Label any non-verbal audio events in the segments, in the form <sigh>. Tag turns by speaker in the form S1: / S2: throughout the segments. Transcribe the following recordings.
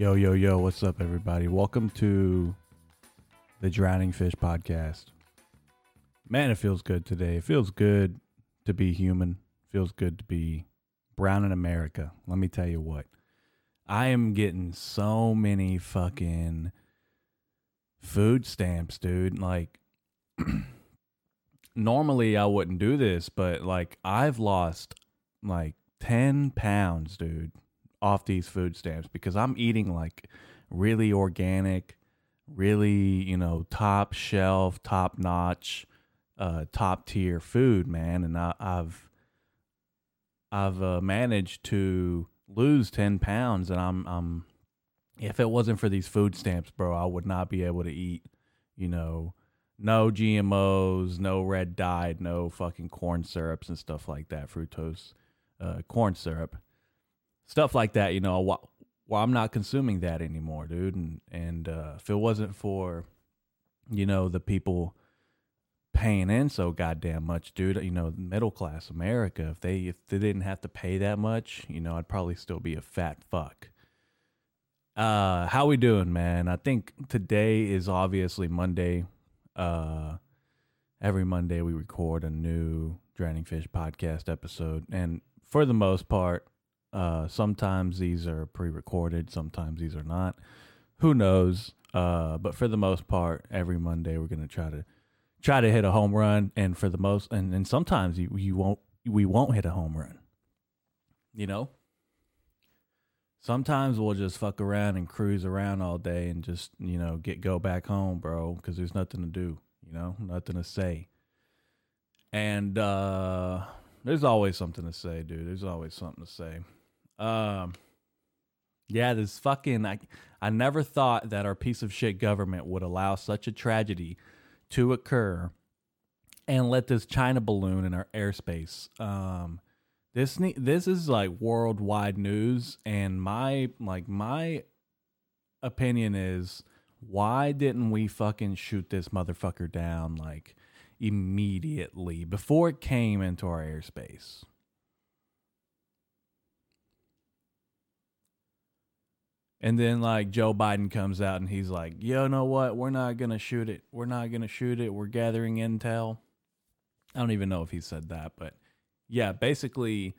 S1: Yo, yo, yo, what's up, everybody? Welcome to the Drowning Fish Podcast. Man, it feels good today. It feels good to be human. It feels good to be brown in America. Let me tell you what. I am getting so many fucking food stamps, dude. Like, <clears throat> normally I wouldn't do this, but like, I've lost like 10 pounds, dude off these food stamps because I'm eating like really organic, really, you know, top shelf, top notch, uh, top tier food, man. And I, have I've uh, managed to lose 10 pounds and I'm, I'm, if it wasn't for these food stamps, bro, I would not be able to eat, you know, no GMOs, no red dyed, no fucking corn syrups and stuff like that, fructose, uh, corn syrup stuff like that. You know, well, I'm not consuming that anymore, dude. And and uh, if it wasn't for, you know, the people paying in so goddamn much, dude, you know, middle class America, if they if they didn't have to pay that much, you know, I'd probably still be a fat fuck. Uh, how we doing, man? I think today is obviously Monday. Uh, every Monday we record a new Drowning Fish podcast episode, and for the most part, uh, sometimes these are pre-recorded, sometimes these are not. Who knows? Uh, but for the most part, every Monday we're gonna try to try to hit a home run, and for the most, and, and sometimes you you won't we won't hit a home run. You know. Sometimes we'll just fuck around and cruise around all day and just you know get go back home, bro, because there's nothing to do. You know, nothing to say. And uh, there's always something to say, dude. There's always something to say. Um, yeah, this fucking I I never thought that our piece of shit government would allow such a tragedy to occur and let this China balloon in our airspace. Um, this this is like worldwide news, and my like my opinion is why didn't we fucking shoot this motherfucker down like immediately before it came into our airspace? And then like Joe Biden comes out and he's like, "Yo, know what? We're not gonna shoot it. We're not gonna shoot it. We're gathering intel." I don't even know if he said that, but yeah, basically,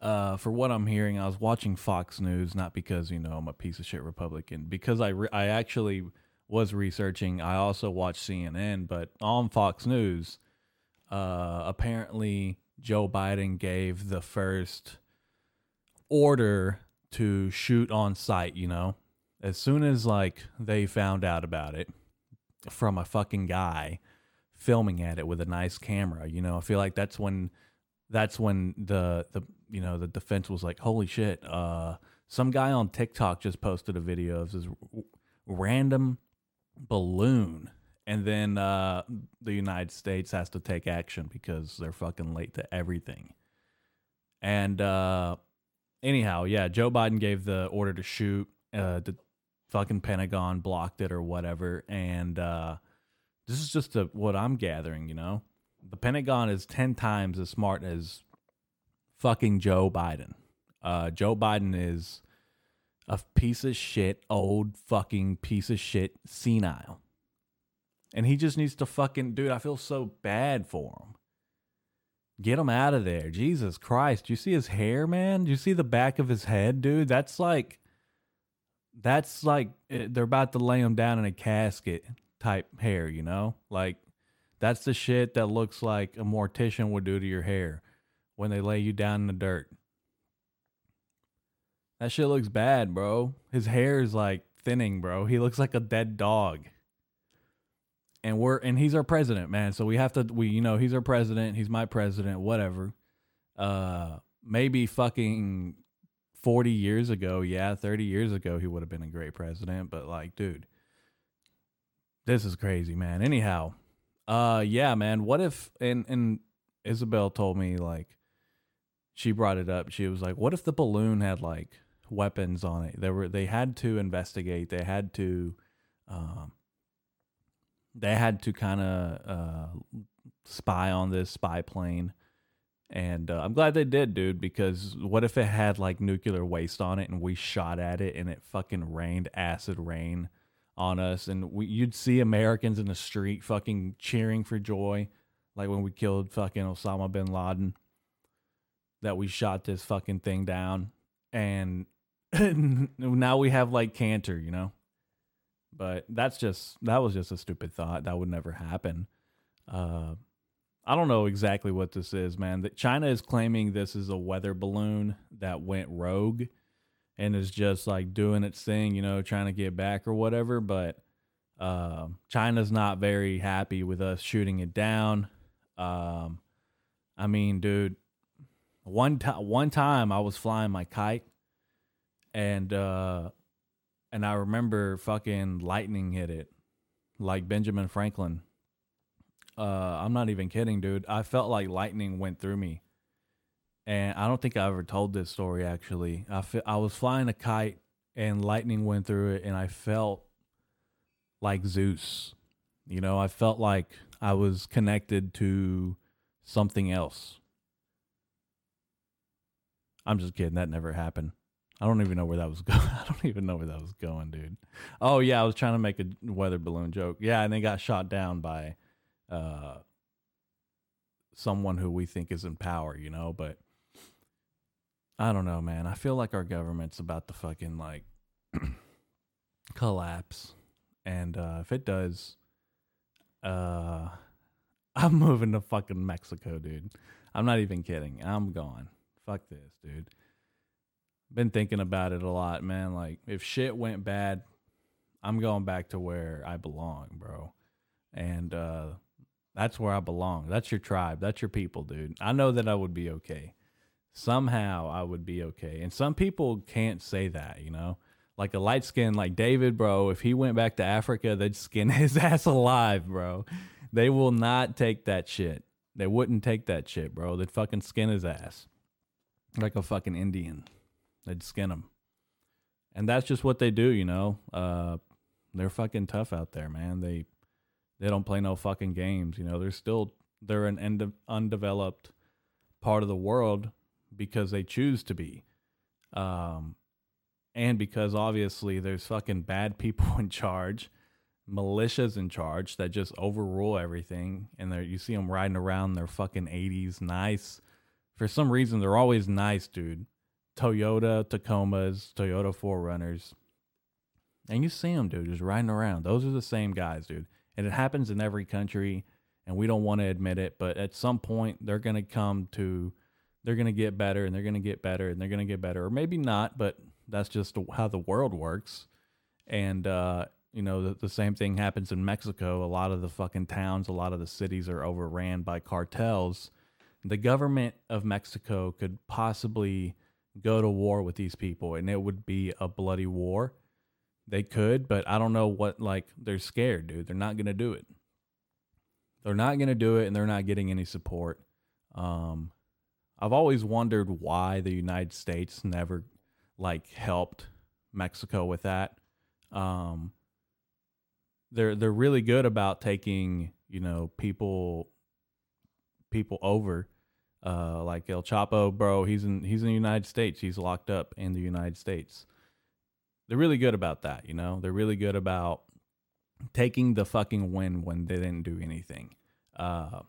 S1: uh, for what I'm hearing, I was watching Fox News not because you know I'm a piece of shit Republican, because I re- I actually was researching. I also watched CNN, but on Fox News, uh, apparently Joe Biden gave the first order to shoot on sight, you know? As soon as like they found out about it from a fucking guy filming at it with a nice camera, you know, I feel like that's when that's when the the you know, the defense was like, "Holy shit, uh some guy on TikTok just posted a video of this random balloon and then uh, the United States has to take action because they're fucking late to everything. And uh, anyhow, yeah, Joe Biden gave the order to shoot. Uh, the fucking Pentagon blocked it or whatever. And uh, this is just a, what I'm gathering. You know, the Pentagon is ten times as smart as fucking Joe Biden. Uh, Joe Biden is a piece of shit, old fucking piece of shit, senile. And he just needs to fucking, dude, I feel so bad for him. Get him out of there. Jesus Christ. You see his hair, man? You see the back of his head, dude? That's like that's like eh, they're about to lay him down in a casket type hair, you know? Like that's the shit that looks like a mortician would do to your hair when they lay you down in the dirt. That shit looks bad, bro. His hair is like thinning, bro. He looks like a dead dog and we're and he's our president, man. So we have to we you know he's our president. He's my president. Whatever. Uh, maybe fucking forty years ago, yeah, thirty years ago, he would have been a great president. But like, dude, this is crazy, man. Anyhow, uh, yeah, man. What if and and Isabel told me like she brought it up. She was like, "What if the balloon had like weapons on it? They were they had to investigate. They had to." Um, they had to kind of uh, spy on this spy plane And uh, I'm glad they did, dude, because what if it had like nuclear waste on it and we shot at it and it fucking rained acid rain on us and we, you'd see Americans in the street fucking cheering for joy, like when we killed fucking Osama bin Laden, that we shot this fucking thing down. And <laughs> now we have like cancer, you know? But that's just, that was just a stupid thought. That would never happen. Uh, I don't know exactly what this is, man. That China is claiming this is a weather balloon that went rogue and is just like doing its thing, you know, trying to get back or whatever. But uh, China's not very happy with us shooting it down. Um, I mean, dude, one time, one time I was flying my kite, and uh, and I remember fucking lightning hit it, like Benjamin Franklin uh, I'm not even kidding, dude. I felt like lightning went through me. And I don't think I ever told this story actually. I, fe- I was flying a kite and lightning went through it and I felt like Zeus. You know, I felt like I was connected to something else. I'm just kidding. That never happened. I don't even know where that was <laughs> going. I don't even know where that was going, dude. Oh yeah, I was trying to make a weather balloon joke. Yeah, and they got shot down by uh, someone who we think is in power, you know, but I don't know, man. I feel like our government's about to fucking like <clears throat> collapse. And uh, if it does, uh, <laughs> I'm moving to fucking Mexico, dude. I'm not even kidding. I'm gone. Fuck this, dude. Been thinking about it a lot, man. Like, if shit went bad, I'm going back to where I belong, bro. And uh, that's where I belong. That's your tribe. That's your people, dude. I know that I would be okay. Somehow I would be okay. And some people can't say that, you know? Like a light skin like David, bro, if he went back to Africa, they'd skin <laughs> his ass alive, bro. They will not take that shit. They wouldn't take that shit, bro. They'd fucking skin his ass. Like a fucking Indian. They'd skin them, And that's just what they do, you know? Uh, they're fucking tough out there, man. They they don't play no fucking games. You know, they're still they're an undeveloped part of the world because they choose to be, um, and because obviously there's fucking bad people <laughs> in charge, militias in charge that just overrule everything, and they you see them riding around their fucking 80s, nice. For some reason, they're always nice, dude. Toyota Tacomas, Toyota 4Runners. And you see them, dude, just riding around. Those are the same guys, dude. And it happens in every country and we don't want to admit it but at some point they're going to come to they're going to get better and they're going to get better and they're going to get better. Or maybe not but that's just how the world works. And uh, you know the, the same thing happens in mexico. A lot of the fucking towns a lot of the cities are overran by cartels. The government of mexico could possibly go to war with these people and it would be a bloody war they could, but I don't know what like they're scared, dude. They're not gonna do it. They're not gonna do it, and they're not getting any support. Um, I've always wondered why the United States never like helped Mexico with that. Um, they're they're really good about taking you know people people over. Uh, like El Chapo, bro, he's in he's in the United States. He's locked up in the United States they're really good about that, you know? They're really good about taking the fucking win when they didn't do anything. Uh,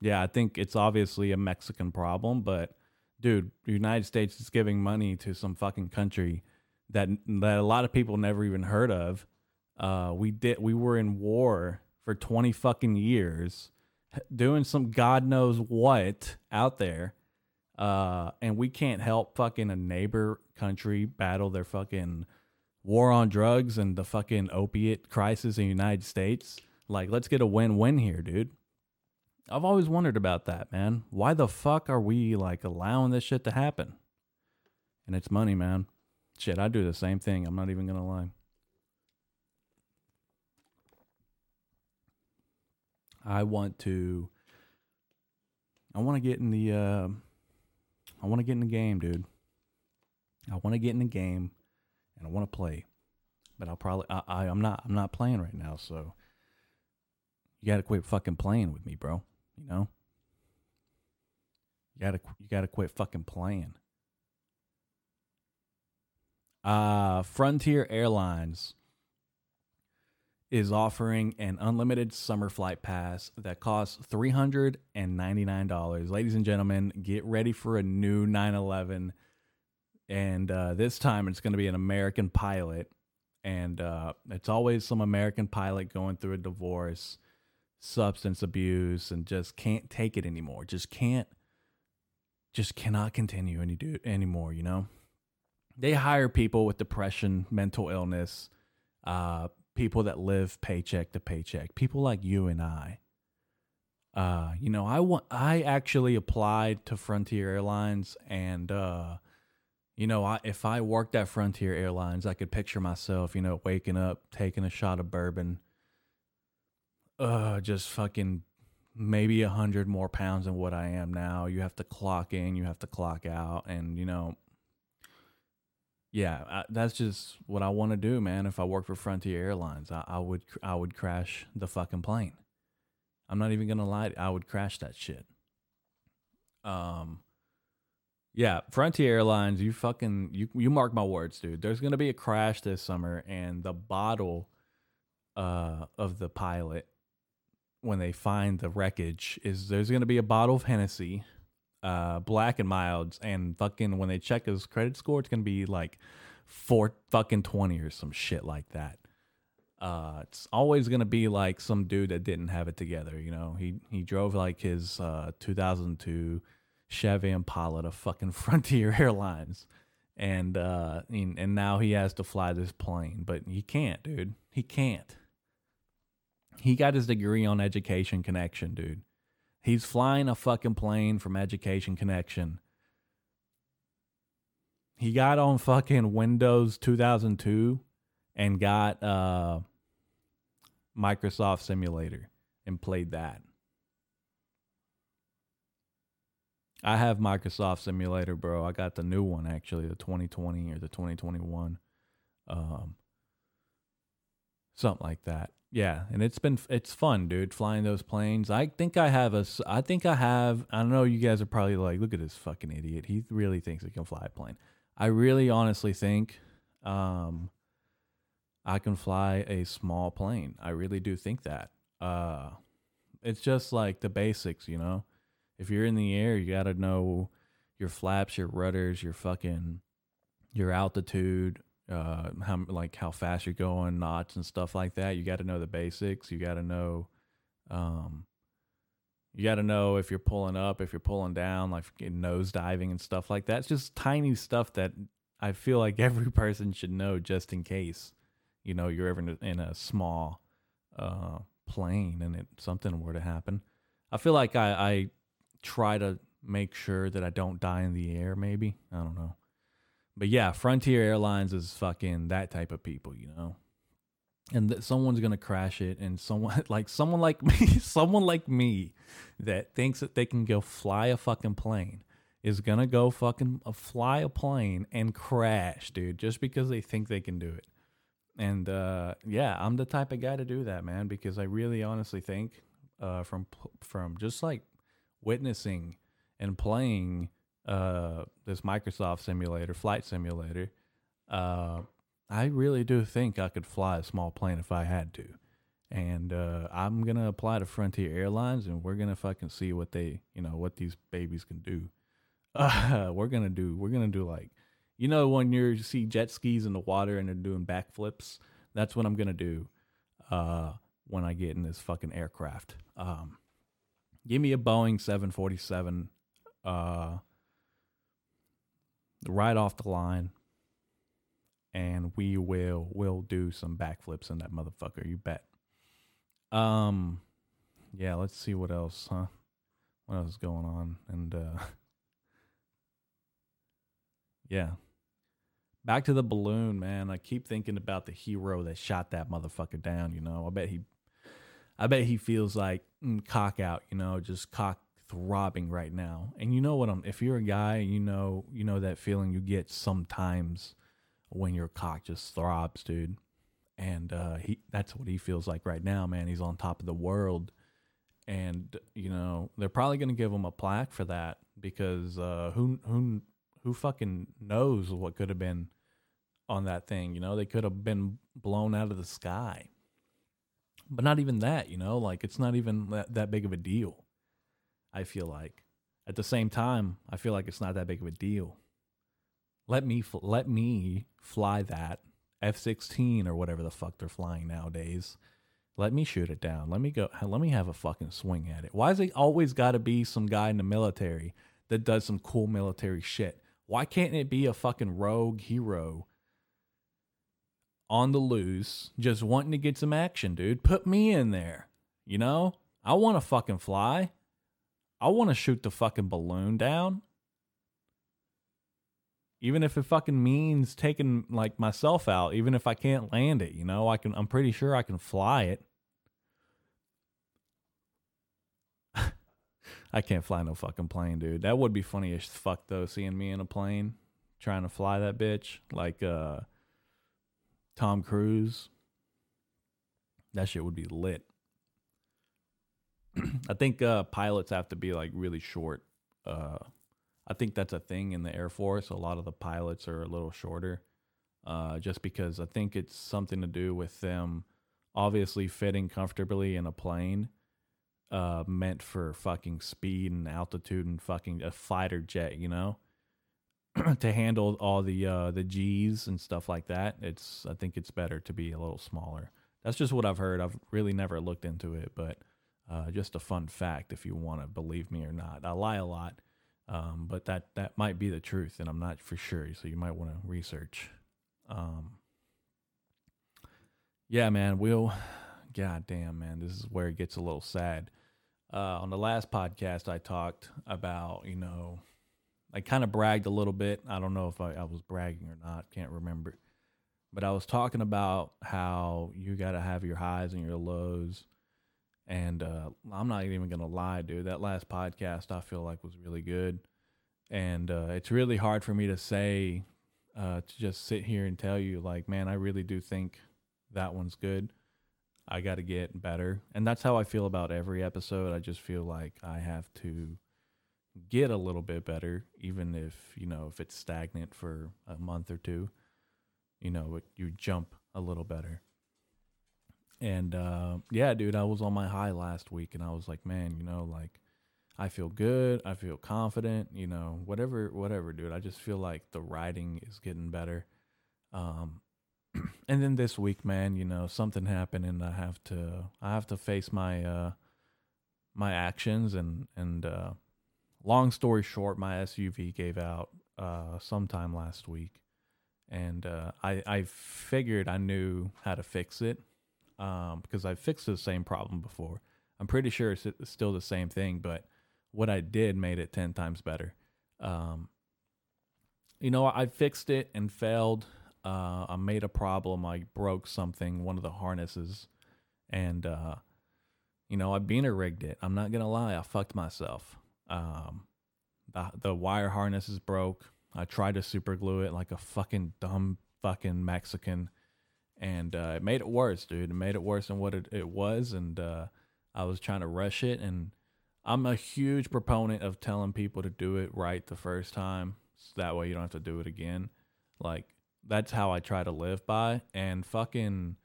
S1: yeah, I think it's obviously a Mexican problem, but dude, the United States is giving money to some fucking country that that a lot of people never even heard of. Uh, we did we were in war for 20 fucking years doing some god knows what out there uh, and we can't help fucking a neighbor country battle their fucking war on drugs and the fucking opiate crisis in the United States. Like, let's get a win win here, dude. I've always wondered about that, man. Why the fuck are we like allowing this shit to happen? And it's money, man. Shit, I do the same thing. I'm not even gonna lie. I want to. I want to get in the. Uh, I want to get in the game, dude. I want to get in the game, and I want to play, but I'll probably I, I I'm not I'm not playing right now, so you got to quit fucking playing with me, bro. You know. You gotta you gotta quit fucking playing. Uh Frontier Airlines is offering an unlimited summer flight pass that costs $399. Ladies and gentlemen, get ready for a new 911. And uh, this time it's going to be an American pilot. And uh, it's always some American pilot going through a divorce, substance abuse, and just can't take it anymore. Just can't, just cannot continue any do anymore, you know? They hire people with depression, mental illness, uh, people that live paycheck to paycheck, people like you and I. Uh, you know, I want I actually applied to Frontier Airlines and uh you know, I if I worked at Frontier Airlines, I could picture myself, you know, waking up, taking a shot of bourbon, uh just fucking maybe a hundred more pounds than what I am now. You have to clock in, you have to clock out, and you know, yeah, I, that's just what I want to do, man. If I worked for Frontier Airlines, I, I would I would crash the fucking plane. I'm not even gonna lie, I would crash that shit. Um, yeah, Frontier Airlines, you fucking you you mark my words, dude. There's gonna be a crash this summer, and the bottle uh of the pilot when they find the wreckage is there's gonna be a bottle of Hennessy uh, black and milds, and fucking when they check his credit score, it's gonna be like four fucking twenty or some shit like that. Uh, it's always gonna be like some dude that didn't have it together. You know, he he drove like his uh, 2002 Chevy Impala to fucking <laughs> Frontier Airlines, and uh, and now he has to fly this plane, but he can't, dude. He can't. He got his degree on education connection, dude. He's flying a fucking plane from Education Connection. He got on fucking Windows 2002 and got uh, Microsoft Simulator and played that. I have Microsoft Simulator, bro. I got the new one actually, the 2020 or the 2021. Um, something like that. Yeah, and it's been it's fun, dude, flying those planes. I think I have a I think I have I don't know you guys are probably like, look at this fucking idiot. He really thinks he can fly a plane. I really honestly think um I can fly a small plane. I really do think that. Uh it's just like the basics, you know. If you're in the air, you got to know your flaps, your rudders, your fucking your altitude, uh, how like how fast you're going, knots and stuff like that. You got to know the basics. You got to know, um, you got to know if you're pulling up, if you're pulling down, like nose diving and stuff like that. It's just tiny stuff that I feel like <laughs> every person should know just in case, you know, you're ever in a small uh, plane and it, something were to happen. I feel like I, I try to make sure that I don't die in the air. Maybe I don't know. But yeah, Frontier Airlines is fucking that type of people, you know. And someone's gonna crash it, and someone <laughs> like someone like me, <laughs> someone like me, that thinks that they can go fly a fucking plane, is gonna go fucking uh, fly a plane and crash, dude, just because they think they can do it. And uh, yeah, I'm the type of guy to do that, man, because I really honestly think, uh, from from just like witnessing and playing uh, this Microsoft simulator, flight simulator, uh, I really do think I could fly a small plane if I had to. And uh, I'm gonna apply to Frontier Airlines, and we're gonna fucking see what they, you know, what these babies can do. Uh, <laughs> we're gonna do, we're gonna do like, you know, when you see jet skis in the water and they're doing backflips. That's what I'm gonna do uh, when I get in this fucking aircraft. Um, give me a Boeing 747. Right off the line and we will will do some backflips in that motherfucker you bet. Um yeah let's see what else huh? What else is going on? And uh <laughs> yeah. Back to the balloon man. I keep thinking about the hero that shot that motherfucker down you know? I bet he i bet he feels like mm, cock out you know? Just cock throbbing right now. And you know what I'm if you're a guy, you know you know that feeling you get sometimes when your cock just throbs, dude. And uh he that's what he feels like right now, man. He's on top of the world and you know they're probably going to give him a plaque for that because uh, who who who fucking knows what could have been on that thing? You know, they could have been blown out of the sky, but not even that. You know, like it's not even that, that big of a deal. I feel like at the same time, I feel like it's not that big of a deal. Let me let me fly that F sixteen or whatever the fuck they're flying nowadays. Let me shoot it down. Let me go. Let me have a fucking swing at it. Why is it always got to be some guy in the military that does some cool military shit? Why can't it be a fucking rogue hero on the loose, just wanting to get some action, dude? Put me in there. You know, I want to fucking fly. I want to shoot the fucking balloon down. Even if it fucking means taking like myself out, even if I can't land it, you know, I can I'm pretty sure I can fly it. <laughs> I can't fly no fucking plane, dude. That would be funny as fuck though, seeing me in a plane trying to fly that bitch like uh Tom Cruise. That shit would be lit. <clears throat> I think uh, pilots have to be like really short. Uh, I think that's a thing in the Air Force. A lot of the pilots are a little shorter, uh, just because I think it's something to do with them obviously fitting comfortably in a plane uh, meant for fucking speed and altitude and fucking a fighter jet, you know, <clears throat> to handle all the uh, the G's and stuff like that. It's I think it's better to be a little smaller. That's just what I've heard. I've really never looked into it, but uh, just a fun fact if you want to believe me or not. I lie a lot, um, but that that might be the truth, and I'm not for sure. So you might want to research. Um, yeah, man. We'll. God damn, man. This is where it gets a little sad. Uh, on the last podcast, I talked about you know, I kind of bragged a little bit. I don't know if I, I was bragging or not. Can't remember. But I was talking about how you got to have your highs and your lows and uh, I'm not even gonna lie, dude. That last podcast I feel like was really good, and uh, it's really hard for me to say uh, to just sit here and tell you like, man, I really do think that one's good. I got to get better, and that's how I feel about every episode. I just feel like I have to get a little bit better, even if you know if it's stagnant for a month or two. You know, you jump a little better. And uh, yeah, dude, I was on my high last week, and I was like, man, you know, like I feel good, I feel confident, you know, whatever, whatever, dude. I just feel like the writing is getting better. Um, <clears throat> and then this week, man, you know, something happened, and I have to, I have to face my, uh, my actions, and and uh, long story short, my SUV gave out uh, sometime last week, and uh, I I figured I knew how to fix it um, because I fixed the same problem before. I'm pretty sure it's still the same thing, but what I did made it 10 times better. Um, you know, I fixed it and failed. Uh, I made a problem. I broke something, one of the harnesses, and, uh, you know, I beaner rigged it. I'm not going to lie, I fucked myself. Um, the, the wire harness is broke. I tried to super glue it like a fucking dumb fucking Mexican and uh, it made it worse, dude. It made it worse than what it, it was, and uh, I was trying to rush it. And I'm a huge proponent of telling people to do it right the first time, so that way you don't have to do it again. Like that's how I try to live by. And fucking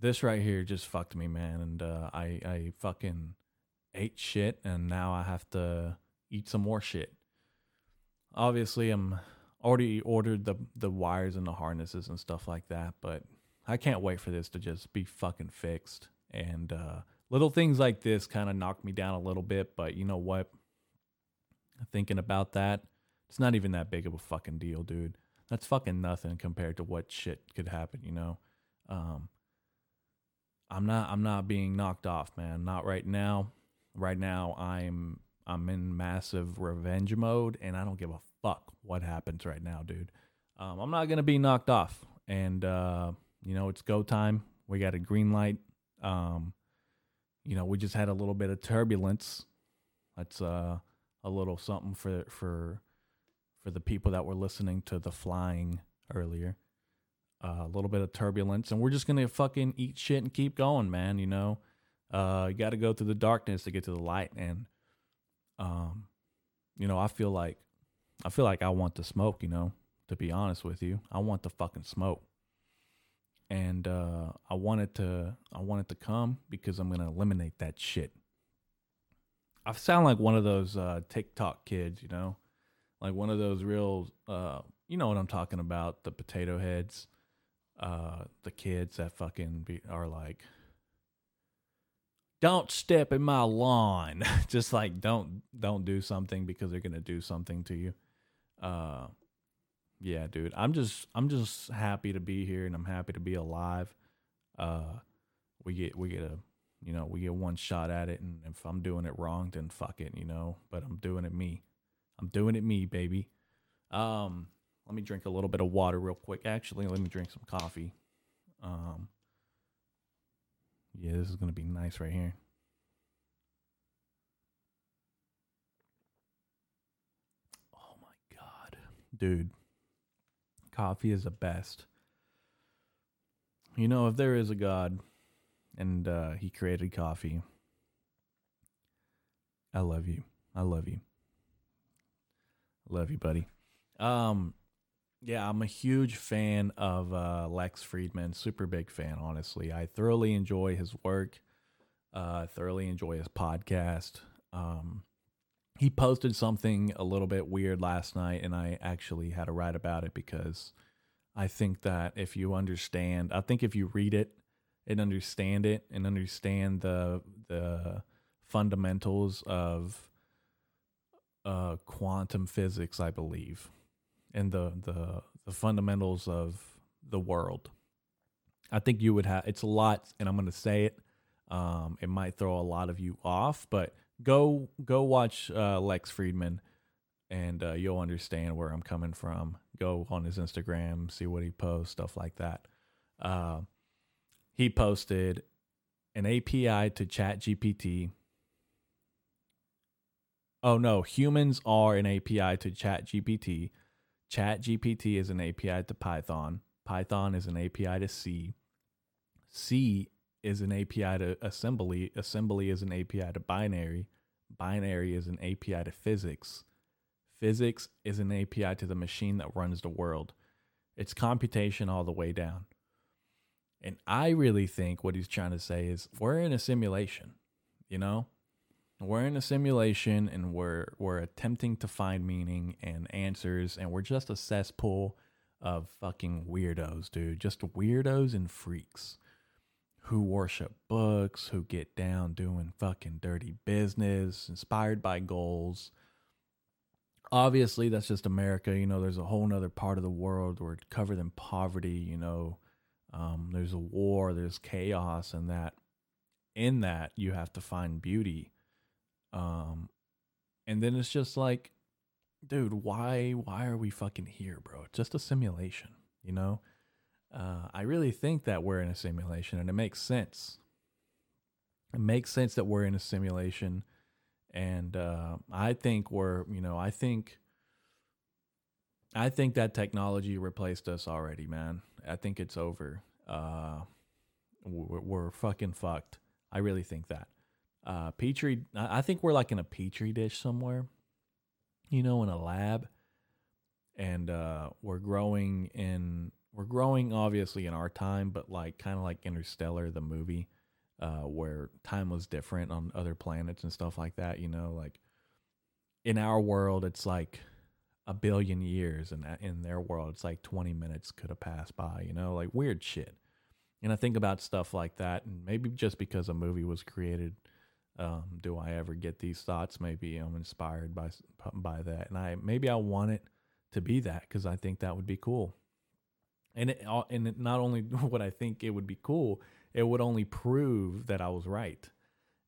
S1: this right here just fucked me, man. And uh, I I fucking ate shit, and now I have to eat some more shit. Obviously, I'm already ordered the the wires and the harnesses and stuff like that, but I can't wait for this to just be fucking fixed. And uh, little things like this kind of knock me down a little bit, but you know what? Thinking about that, it's not even that big of a fucking deal, dude. That's fucking nothing compared to what shit could happen, you know. Um, I'm not I'm not being knocked off, man. Not right now. Right now I'm I'm in massive revenge mode and I don't give a fuck what happens right now, dude. Um, I'm not gonna be knocked off. And uh, you know, it's go time. We got a green light. Um, you know, we just had a little bit of turbulence. That's uh, a little something for for for the people that were listening to the flying earlier. Uh, a little bit of turbulence, and we're just gonna fucking eat shit and keep going, man. You know, Uh, you got to go through the darkness to get to the light, and um, you know, I feel like I feel like I want the smoke. You know, to be honest with you, I want the fucking smoke, and uh, I want it to I want it to come because I'm gonna eliminate that shit. I sound like one of those uh, TikTok kids, you know, like one of those real, uh, you know what I'm talking about, the potato heads, uh, the kids that fucking be, are like, don't step in my lawn, <laughs> just like don't don't do something because they're gonna do something to you. Yeah, dude, I'm just I'm just happy to be here and I'm happy to be alive. Uh, we get we get a you know, we get one shot at it, and if I'm doing it wrong, then fuck it, you know. But I'm doing it me. I'm doing it me, baby. Um, let me drink a little bit of water real quick. Actually, let me drink some coffee. Um, yeah, this is gonna be nice right here. Oh my god, dude, coffee is the best. You know, if there is a God and uh, he created coffee. I love you. I love you. Love you, buddy. Um, yeah, I'm a huge fan of uh, Lex Fridman. Super big fan, honestly. I thoroughly enjoy his work. Uh, thoroughly enjoy his podcast. Um, he posted something a little bit weird last night, and I actually had to write about it because I think that if you understand, I think if you read it and understand it and understand the the fundamentals of uh, quantum physics, I believe, and the the the fundamentals of the world. I think you would have. It's a lot, and I'm going to say it. Um, it might throw a lot of you off, but go go watch uh, Lex Fridman, and uh, you'll understand where I'm coming from. Go on his Instagram, see what he posts, stuff like that. Uh, he posted an API to ChatGPT. Oh no, humans are an API to ChatGPT. ChatGPT is an API to Python. Python is an API to C. C is an API to assembly. Assembly is an API to binary. Binary is an API to physics. Physics is an API to the machine that runs the world. It's computation all the way down. And I really think what he's trying to say is we're in a simulation, you know? We're in a simulation and we're we're attempting to find meaning and answers and we're just a cesspool of fucking weirdos, dude. Just weirdos and freaks who worship books, who get down doing fucking dirty business, inspired by goals. Obviously, that's just America. You know, there's a whole nother part of the world where it's covered in poverty, you know, um, there's a war, there's chaos, and that in that you have to find beauty. Um, and then it's just like, dude, why why are we fucking here, bro? It's just a simulation, you know. Uh, I really think that we're in a simulation, and it makes sense. It makes sense that we're in a simulation, and uh, I think we're, you know, I think, I think that technology replaced us already, man. I think it's over. Uh, we're, we're fucking fucked. I really think that. Uh, petri, I think we're like in a petri dish somewhere, you know, in a lab, and uh, we're growing in. We're growing obviously in our time, but like kind of like Interstellar, the movie, uh, where time was different on other planets and stuff like that. You know, like in our world, it's like a billion years, and in their world, it's like 20 minutes could have passed by, you know, like weird shit. And I think about stuff like that, and maybe just because a movie was created, um, do I ever get these thoughts? Maybe I'm inspired by by that, and I maybe I want it to be that because I think that would be cool. And it and it not only <laughs> would I think it would be cool, it would only prove that I was right.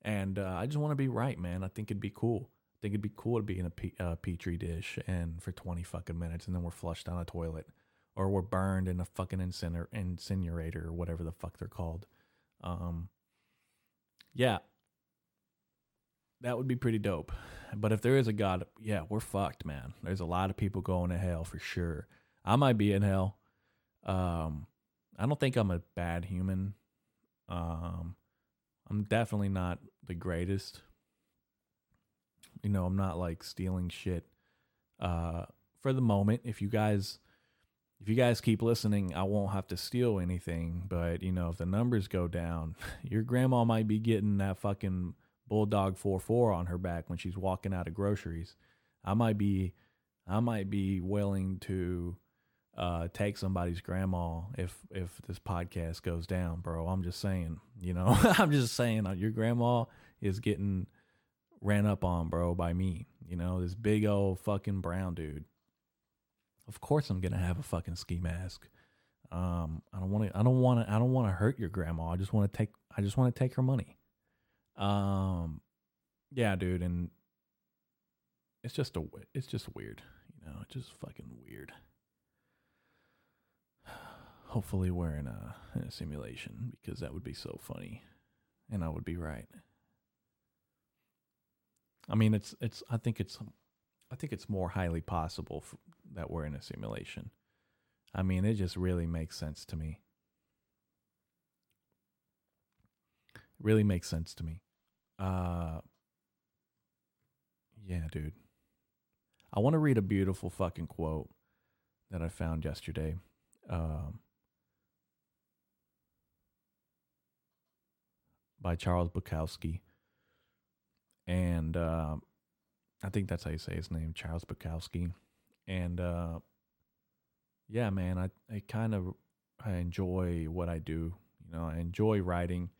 S1: And uh, I just want to be right, man. I think it'd be cool I think it'd be cool to be in a pe- uh, petri dish and for 20 fucking minutes and then we're flushed down a toilet or we're burned in a fucking inciner- incinerator or whatever the fuck they're called. Um, yeah, that would be pretty dope. But if there is a God, yeah, we're fucked, man. There's a lot of people going to hell for sure. I might be in hell. Um, I don't think I'm a bad human. Um, I'm definitely not the greatest. You know, I'm not like stealing shit uh for the moment. If you guys if you guys keep listening, I won't have to steal anything, but you know, if the numbers go down, <laughs> your grandma might be getting that fucking bulldog 4-4 on her back when she's walking out of groceries. I might be I might be willing to uh, take somebody's grandma if if this podcast goes down, bro. I'm just saying, you know, <laughs> I'm just saying uh, your grandma is getting ran up on, bro, by me. You know, this big old fucking brown dude. Of course, I'm gonna have a fucking ski mask. Um, I don't want to. I don't want to. I don't want to hurt your grandma. I just want to take. I just want to take her money. Um, yeah, dude, and it's just a. It's just weird. You know, it's just fucking weird hopefully we're in a, in a simulation because that would be so funny and I would be right. I mean, it's it's. I think it's. I think it's more highly possible for, that we're in a simulation. I mean, it just really makes sense to me. Really makes sense to me. Uh. Yeah, dude. I want to read a beautiful fucking quote that I found yesterday. Um, by Charles Bukowski. And uh, I think that's how you say his name, Charles Bukowski. And uh, yeah, man, I, I kind of I enjoy what I do. You know, I enjoy writing.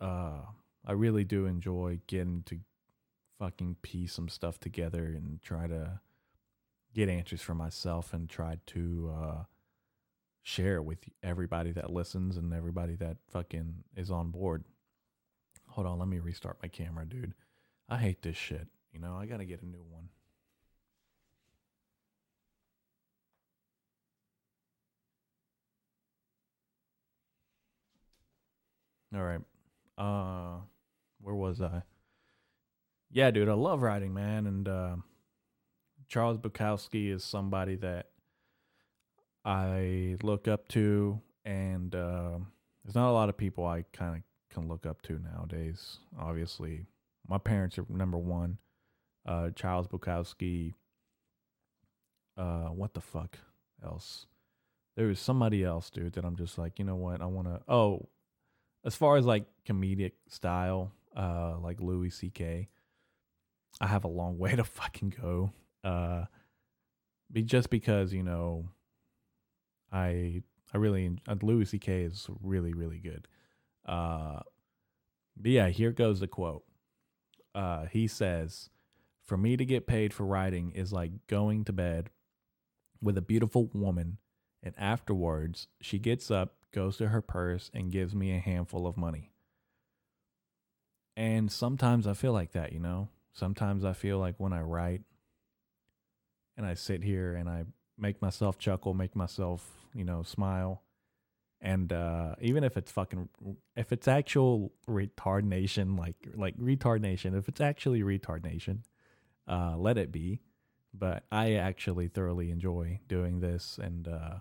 S1: Uh, I really do enjoy getting to fucking piece some stuff together and try to get answers for myself and try to uh, share with everybody that listens and everybody that fucking is on board. Hold on, let me restart my camera, dude. I hate this shit. You know, I got to get a new one. All right. Uh where was I? Yeah, dude, I love writing, man, and uh Charles Bukowski is somebody that I look up to, and uh, there's not a lot of people I kind of can look up to nowadays. Obviously, my parents are number one. Uh, Charles Bukowski. Uh, what the fuck else? There was somebody else, dude, that I'm just like, you know what? I want to. Oh, as far as like comedic style, uh, like Louis C.K., I have a long <laughs> way to fucking go. Uh, be just because you know I I really uh, Louis C.K. is really really good. Uh, but yeah, here goes the quote. Uh, he says, "For me to get paid for writing is like going to bed with a beautiful woman, and afterwards she gets up, goes to her purse, and gives me a handful of money." And sometimes I feel like that, you know. Sometimes I feel like when I write and I sit here and I make myself chuckle, make myself you know, smile. And uh, even if it's fucking, if it's actual retard nation, like like retard nation, if it's actually retard nation, uh, let it be. But I actually thoroughly enjoy doing this, and uh,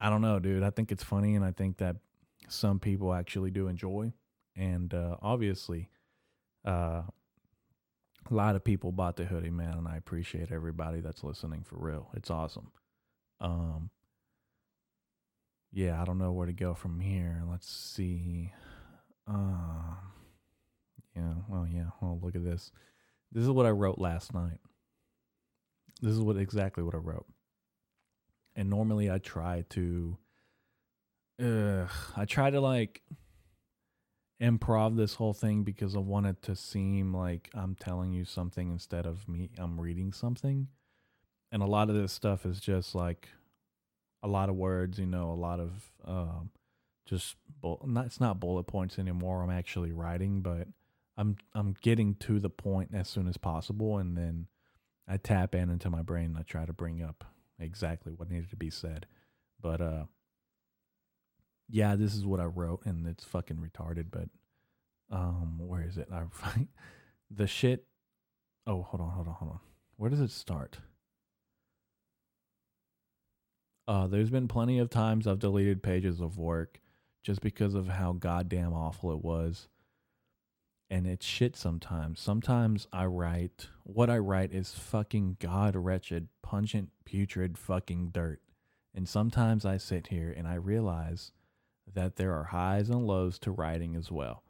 S1: I don't know, dude. I think it's funny, and I think that some people actually do enjoy. And uh, obviously, uh, a lot of people bought the hoodie, man, and I appreciate everybody that's listening for real. It's awesome. Um, yeah, I don't know where to go from here. Let's see. Uh, yeah, well, yeah. Well, look at this. This is what I wrote last night. This is what exactly what I wrote. And normally I try to, uh, I try to like improv this whole thing because I want it to seem like I'm telling you something instead of me, I'm reading something. And a lot of this stuff is just like a lot of words, you know, a lot of um, just bull- not, it's not bullet points anymore. I'm actually writing, but I'm I'm getting to the point as soon as possible, and then I tap in into my brain. And I try to bring up exactly what needed to be said, but uh, yeah, this is what I wrote, and it's fucking retarded. But um, where is it? I <laughs> the shit. Oh, hold on, hold on, hold on. Where does it start? Uh, there's been plenty of times I've deleted pages of work just because of how goddamn awful it was. And it's shit sometimes. Sometimes I write, what I write is fucking god wretched, pungent, putrid fucking dirt. And sometimes I sit here and I realize that there are highs and lows to writing as well.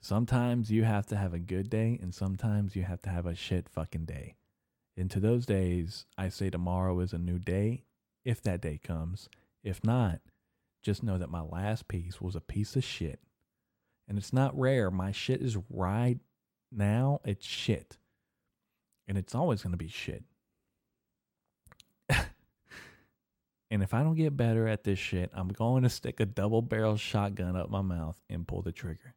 S1: Sometimes you have to have a good day, and sometimes you have to have a shit fucking day. And to those days, I say tomorrow is a new day, if that day comes. If not, just know that my last piece was a piece of shit. And it's not rare. My shit is right now, it's shit. And it's always going to be shit. <laughs> and if I don't get better at this shit, I'm going to stick a double barrel shotgun up my mouth and pull the trigger.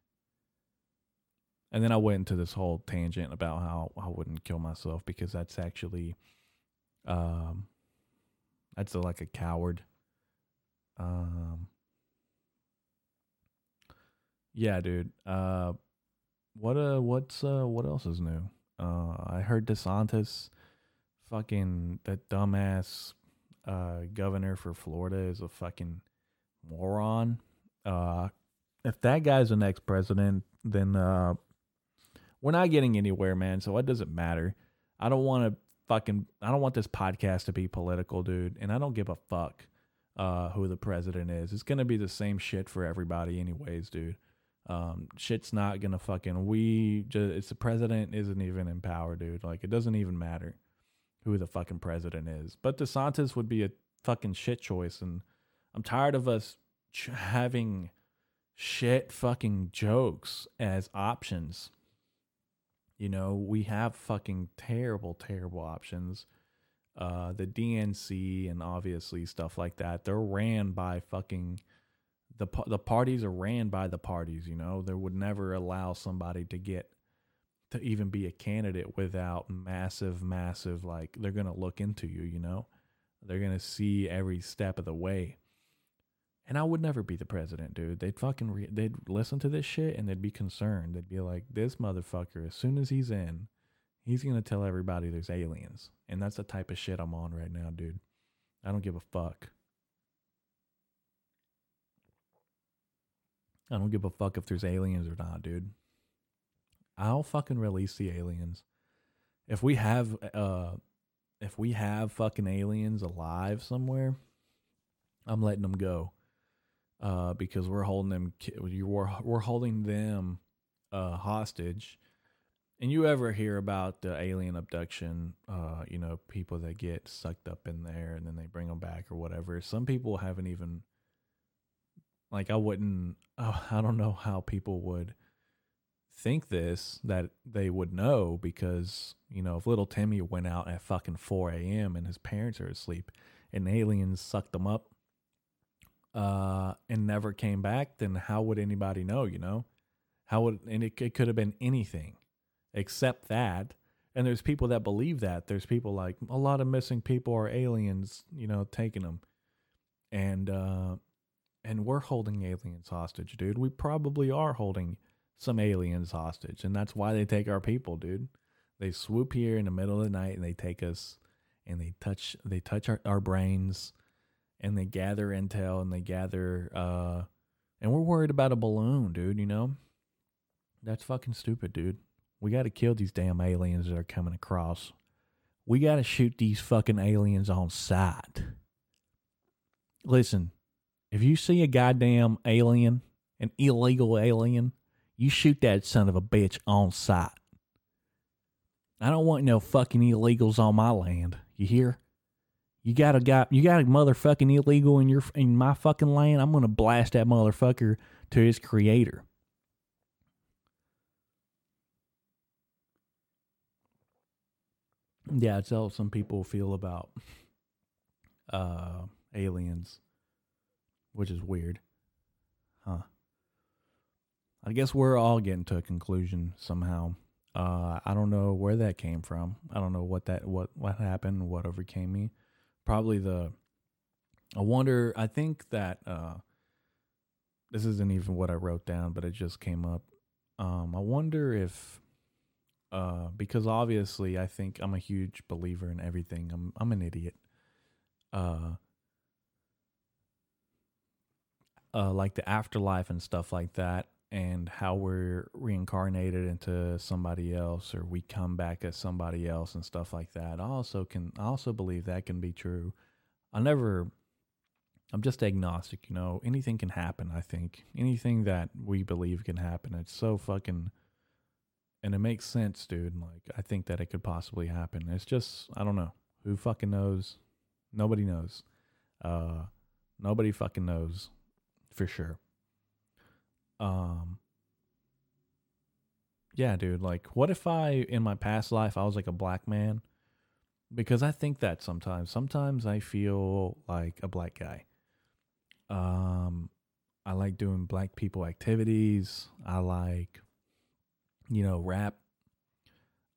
S1: And then I went into this whole tangent about how I wouldn't kill myself because that's actually, um, that's a, like a coward. Um, yeah, dude. Uh, what uh, what's uh, what else is new? Uh, I heard DeSantis, fucking that dumbass, uh, governor for Florida is a fucking moron. Uh, if that guy's the next president, then uh, we're not getting anywhere, man. So what does it matter? I don't want to fucking I don't want this podcast to be political, dude, and I don't give a fuck uh, who the president is. It's gonna be the same shit for everybody, anyways, dude. Um, shit's not gonna fucking we just it's the president isn't even in power, dude. Like it doesn't even matter who the fucking president is. But DeSantis would be a fucking shit choice, and I'm tired of us having shit fucking jokes as options you know, we have fucking terrible, terrible options. Uh, the DNC and obviously stuff like that, they're ran by fucking the the parties are ran by the parties. You know, they would never allow somebody to get to even be a candidate without massive, massive like they're gonna look into you. You know, they're gonna see every step of the way. And I would never be the president, dude. They'd fucking re- they'd listen to this shit and they'd be concerned. They'd be like, "This motherfucker, as soon as he's in, he's gonna tell everybody there's aliens." And that's the type of shit I'm on right now, dude. I don't give a fuck. I don't give a fuck if there's aliens or not, dude. I'll fucking release the aliens. If we have uh if we have fucking aliens alive somewhere, I'm letting them go uh, because we're holding them we're, we're holding them uh, hostage. And you ever hear about the alien abduction? Uh, you know, people that get sucked up in there and then they bring them back or whatever. Some people haven't even like I wouldn't. <laughs> I don't know how people would think this that they would know because you know if little Timmy went out at fucking 4 a.m. and his parents are asleep and aliens sucked them up uh, and never came back, then how would anybody know? You know, how would and it, it could have been anything except that. And there's people that believe that. There's people like a lot of missing people are aliens, you know, taking them, and uh, and we're holding aliens hostage, dude. We probably are holding some aliens hostage, and that's why they take our people, dude. They swoop here in the middle of the night and they take us, and they touch they touch our, our brains and they gather intel and they gather uh and we're worried about a balloon, dude, you know? That's fucking stupid, dude. We got to kill these damn aliens that are coming across. We got to shoot these fucking aliens on sight. Listen, if you see a goddamn alien, an illegal alien, you shoot that son of a bitch on sight. I don't want no fucking illegals on my land. You hear? You got a guy, you got a motherfucking illegal in your in my fucking land. I'm gonna blast that motherfucker to his creator. Yeah, it's how some people feel about uh aliens, which is weird, huh? I guess we're all getting to a conclusion somehow. Uh, I don't know where that came from. I don't know what that what what happened, what overcame me probably the I wonder I think that uh this isn't even what I wrote down, but it just came up. Um I wonder if uh because obviously I think I'm a huge believer in everything. I'm I'm an idiot. Uh uh, like the afterlife and stuff like that, and how we're reincarnated into somebody else, or we come back as somebody else and stuff like that. I also can I also believe that can be true. I never. I'm just agnostic, you know. Anything can happen. I think anything that we believe can happen. It's so fucking, and it makes sense, dude. Like I think that it could possibly happen. It's just I don't know. Who fucking knows? Nobody knows. Uh, nobody fucking knows for sure. Um, yeah, dude. Like, what if I, in my past life, I was like a black man? Because I think that sometimes. Sometimes I feel like a black guy. Um, I like doing black people activities. I like, you know, rap.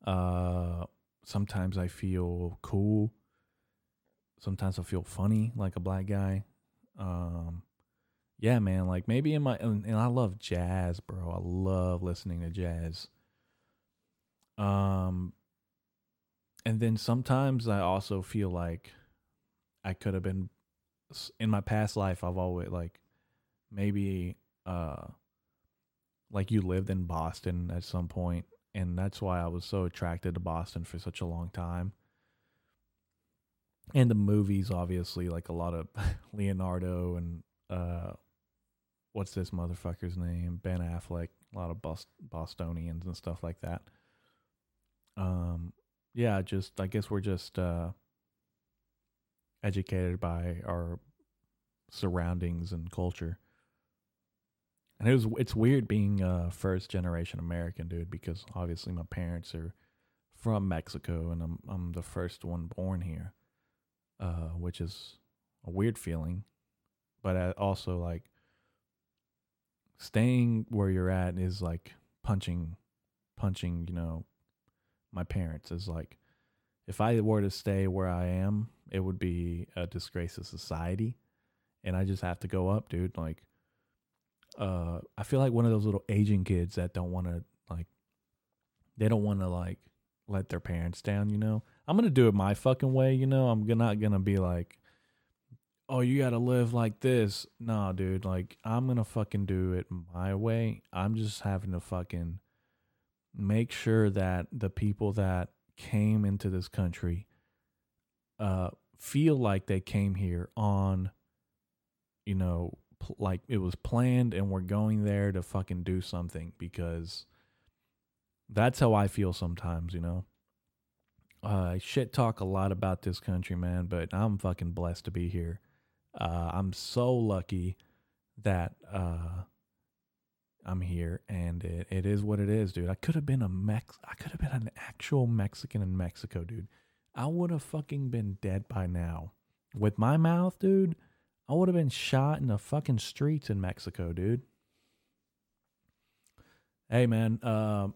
S1: Uh, sometimes I feel cool. Sometimes I feel funny like a black guy. Um, yeah, man, like maybe in my and, and I love jazz, bro. I love listening to jazz. Um, and then sometimes I also feel like I could have been in my past life. I've always like maybe uh like you lived in Boston at some point and that's why I was so attracted to Boston for such a long time. And the movies, obviously, like a lot of <laughs> Leonardo and uh, what's this motherfucker's name? Ben Affleck, a lot of Bos- Bostonians and stuff like that. Um, yeah, just I guess we're just uh, educated by our surroundings and culture. And it was it's weird being a first generation American dude because obviously my parents are from Mexico and I'm I'm the first one born here, uh, which is a weird feeling, but also like staying where you're at is like punching, punching. You know, my parents is like if I were to stay where I am, it would be a disgrace to society, and I just have to go up, dude. Like uh I feel like one of those little Asian kids that don't want to like they don't want to like let their parents down, you know. I'm to do it my fucking way, you know. I'm not to be like oh, you got to live like this. Nah, dude, like I'm going to fucking do it my way. I'm just having to fucking make sure that the people that came into this country uh feel like they came here on you know like it was planned and we're going there to fucking do something because that's how I feel sometimes, you know. Uh, I shit talk a lot about this country, man, but I'm fucking blessed to be here. Uh, I'm so lucky that uh, I'm here, and it, it is what it is, dude. I could have been a Mex, I could have been an actual Mexican in Mexico, dude. I would have fucking been dead by now. With my mouth, dude, I would have been shot in the fucking streets in Mexico, dude. Hey, man, uh,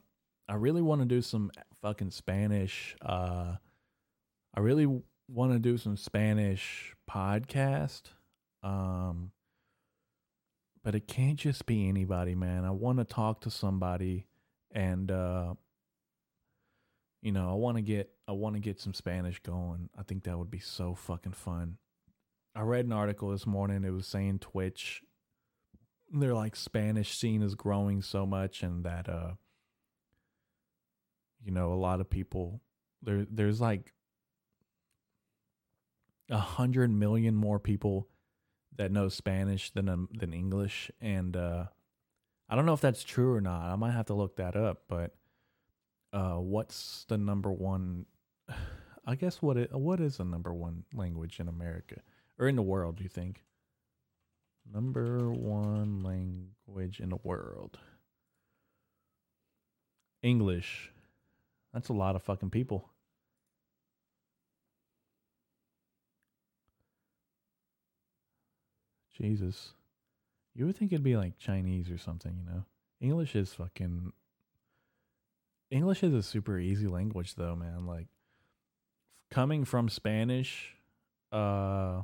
S1: I really want to do some fucking Spanish. Uh, I really want to do some Spanish podcast. Um, but it can't just be anybody, man. I want to talk to somebody and uh you know, I want to get I want to get some Spanish going. I think that would be so fucking fun. I read an article this morning. It was saying Twitch, they're like Spanish scene is growing so much, and that uh, you know, a lot of people there. There's like a hundred million more people that know Spanish than um, than English, and uh, I don't know if that's true or not. I might have to look that up. But uh, what's the number one? <sighs> I guess what it, what is the number one language in America? or in the world, do you think? Number one language in the world. English. That's a lot of fucking people. Jesus. You would think it'd be like Chinese or something, you know? English is fucking. English is a super easy language, though, man. Like, coming from Spanish, uh,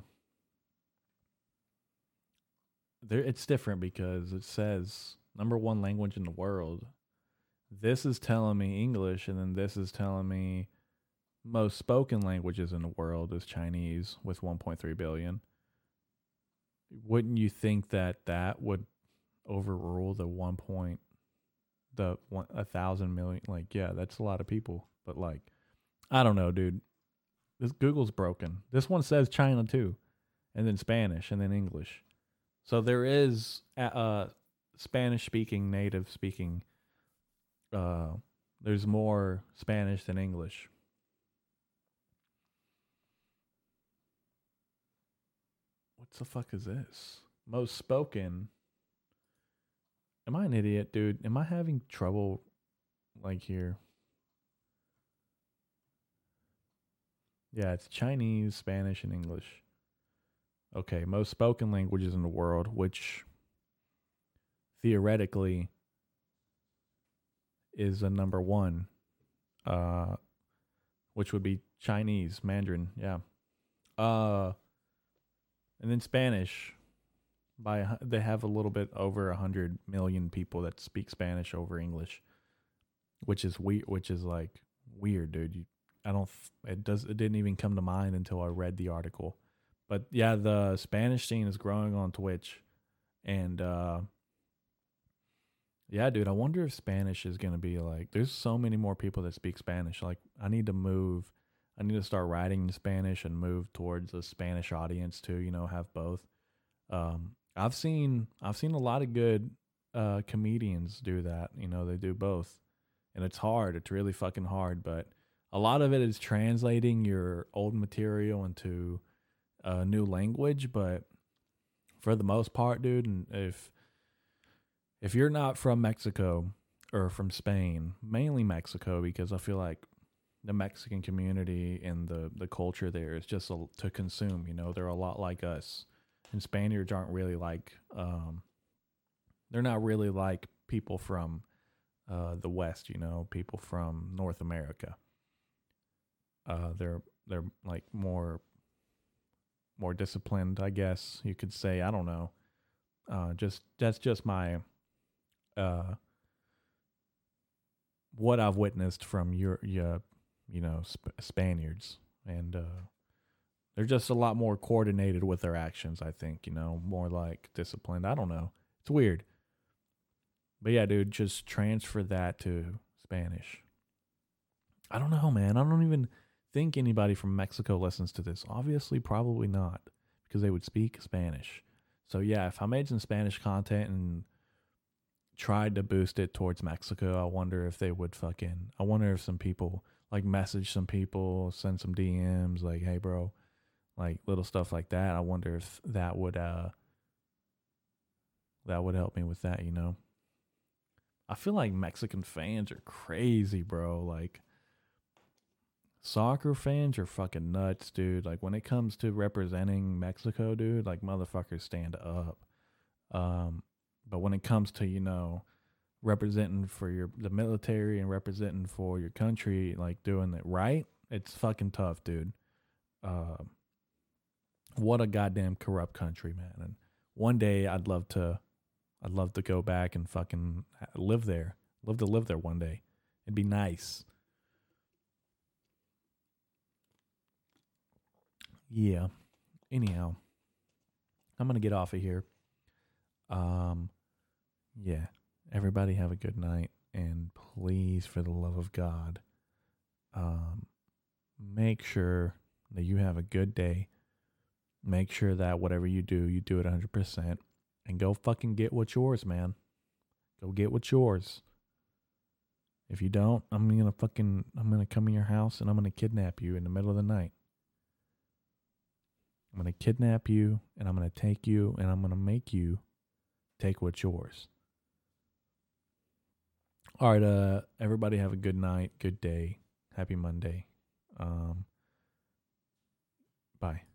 S1: there it's different because it says number one language in the world. This is telling me English, and then this is telling me most spoken languages in the world is Chinese with 1.3 billion. Wouldn't you think that that would overrule the one point, the one a thousand million? Like, yeah, that's a lot of people. But like, I don't know, dude. This Google's broken. This one says China too, and then Spanish, and then English. So there is uh Spanish speaking, native speaking. Uh, there's more Spanish than English. What the fuck is this? Most spoken. Am I an idiot, dude? Am I having trouble like here? Yeah, it's Chinese, Spanish, and English. Okay, most spoken languages in the world, which theoretically is a number one, uh, which would be Chinese, Mandarin. Yeah. Uh, and then Spanish. By they have a little bit over a hundred million people that speak Spanish over English, which is weird. Which is like weird, dude. You, I don't. It does. It didn't even come to mind until I read the article. But yeah, the Spanish scene is growing on Twitch, and uh, yeah, dude, I wonder if Spanish is gonna be like. There's so many more people that speak Spanish. Like, I need to move. I need to start writing in Spanish and move towards a Spanish audience too. You know, have both. Um, I've seen I've seen a lot of good uh, comedians do that. You know, they do both, and it's hard. It's really fucking hard. But a lot of it is translating your old material into a new language. But for the most part, dude, and if if you're not from Mexico or from Spain, mainly Mexico, because I feel like the Mexican community and the the culture there is just a, to consume. You know, they're a lot like us, and Spaniards aren't really like um, they're not really like people from uh, the West. You know, people from North America. Uh, they're they're like more more disciplined, I guess you could say. I don't know. Uh, just that's just my uh, what I've witnessed from your, your you know, Sp- Spaniards, and uh, they're just a lot more coordinated with their actions. I think you know, more like disciplined. I don't know. It's weird, but yeah, dude, just transfer that to Spanish. I don't know, man. I don't even think anybody from Mexico listens to this. Obviously, probably not, because they would speak Spanish. So yeah, if I made some Spanish content and tried to boost it towards Mexico. I wonder if they would fucking. I wonder if some people like message some people, send some DMs, like, "Hey, bro," like little stuff like that. I wonder if that would uh that would help me with that. You know, I feel like Mexican fans are crazy, bro. Like soccer fans are fucking nuts, dude. Like when it comes to representing Mexico, dude, like motherfuckers stand up. Um, but when it comes to, you know, representing for your the military and representing for your country, like doing it right, it's fucking tough, dude. Uh, what a goddamn corrupt country, man. And one day I'd love to I'd love to go back and fucking live there. Love to live there one day. It'd be nice. Yeah. Anyhow, I'm to get off of here. Um yeah. Everybody have a good night and please for the love of God um make sure that you have a good day. Make sure that whatever you do, you do it 100% and go fucking get what's yours, man. Go get what's yours. If you don't, I'm to fucking I'm to come in your house and I'm to kidnap you in the middle of the night. I'm going to kidnap you and I'm going to take you and I'm going to make you take what's yours. All right, uh, everybody have a good night, good day, happy Monday. Um, bye.